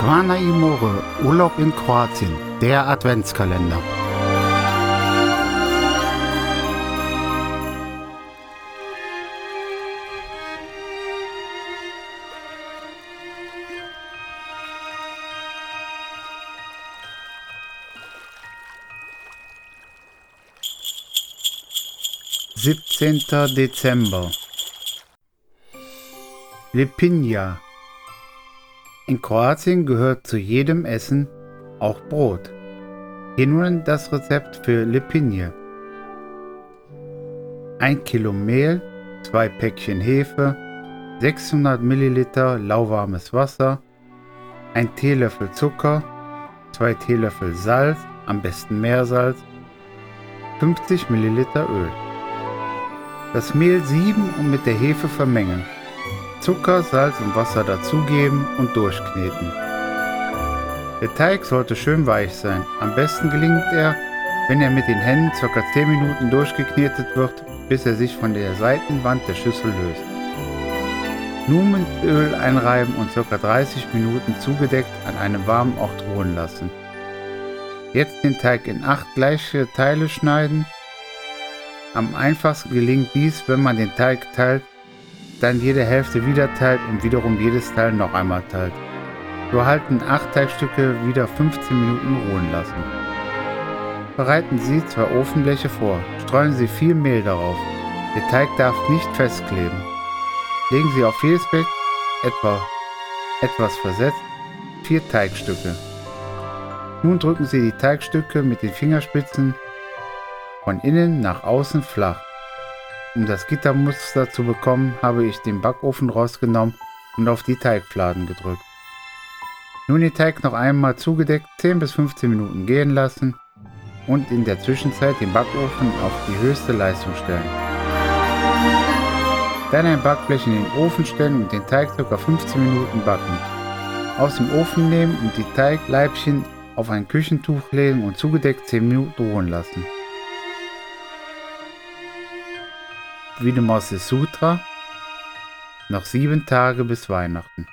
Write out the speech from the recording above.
Zvana Imore, Urlaub in Kroatien, der Adventskalender. Siebzehnter Dezember Lipinja in Kroatien gehört zu jedem Essen auch Brot. Hier nun das Rezept für Lipinje. 1 Kilo Mehl, 2 Päckchen Hefe, 600 Milliliter lauwarmes Wasser, 1 Teelöffel Zucker, 2 Teelöffel Salz, am besten Meersalz, 50 Milliliter Öl. Das Mehl sieben und mit der Hefe vermengen. Zucker, Salz und Wasser dazugeben und durchkneten. Der Teig sollte schön weich sein. Am besten gelingt er, wenn er mit den Händen ca. 10 Minuten durchgeknetet wird, bis er sich von der Seitenwand der Schüssel löst. Nun mit Öl einreiben und ca. 30 Minuten zugedeckt an einem warmen Ort ruhen lassen. Jetzt den Teig in 8 gleiche Teile schneiden. Am einfachsten gelingt dies, wenn man den Teig teilt dann jede Hälfte wieder teilt und wiederum jedes Teil noch einmal teilt. So halten 8 Teigstücke wieder 15 Minuten ruhen lassen. Bereiten Sie zwei Ofenbleche vor, streuen Sie viel Mehl darauf. Der Teig darf nicht festkleben. Legen Sie auf jedes Blech etwa etwas versetzt vier Teigstücke. Nun drücken Sie die Teigstücke mit den Fingerspitzen von innen nach außen flach. Um das Gittermuster zu bekommen, habe ich den Backofen rausgenommen und auf die Teigfladen gedrückt. Nun den Teig noch einmal zugedeckt 10 bis 15 Minuten gehen lassen und in der Zwischenzeit den Backofen auf die höchste Leistung stellen. Dann ein Backblech in den Ofen stellen und den Teig ca. 15 Minuten backen. Aus dem Ofen nehmen und die Teigleibchen auf ein Küchentuch legen und zugedeckt 10 Minuten ruhen lassen. Vidamasi Sutra noch sieben Tage bis Weihnachten.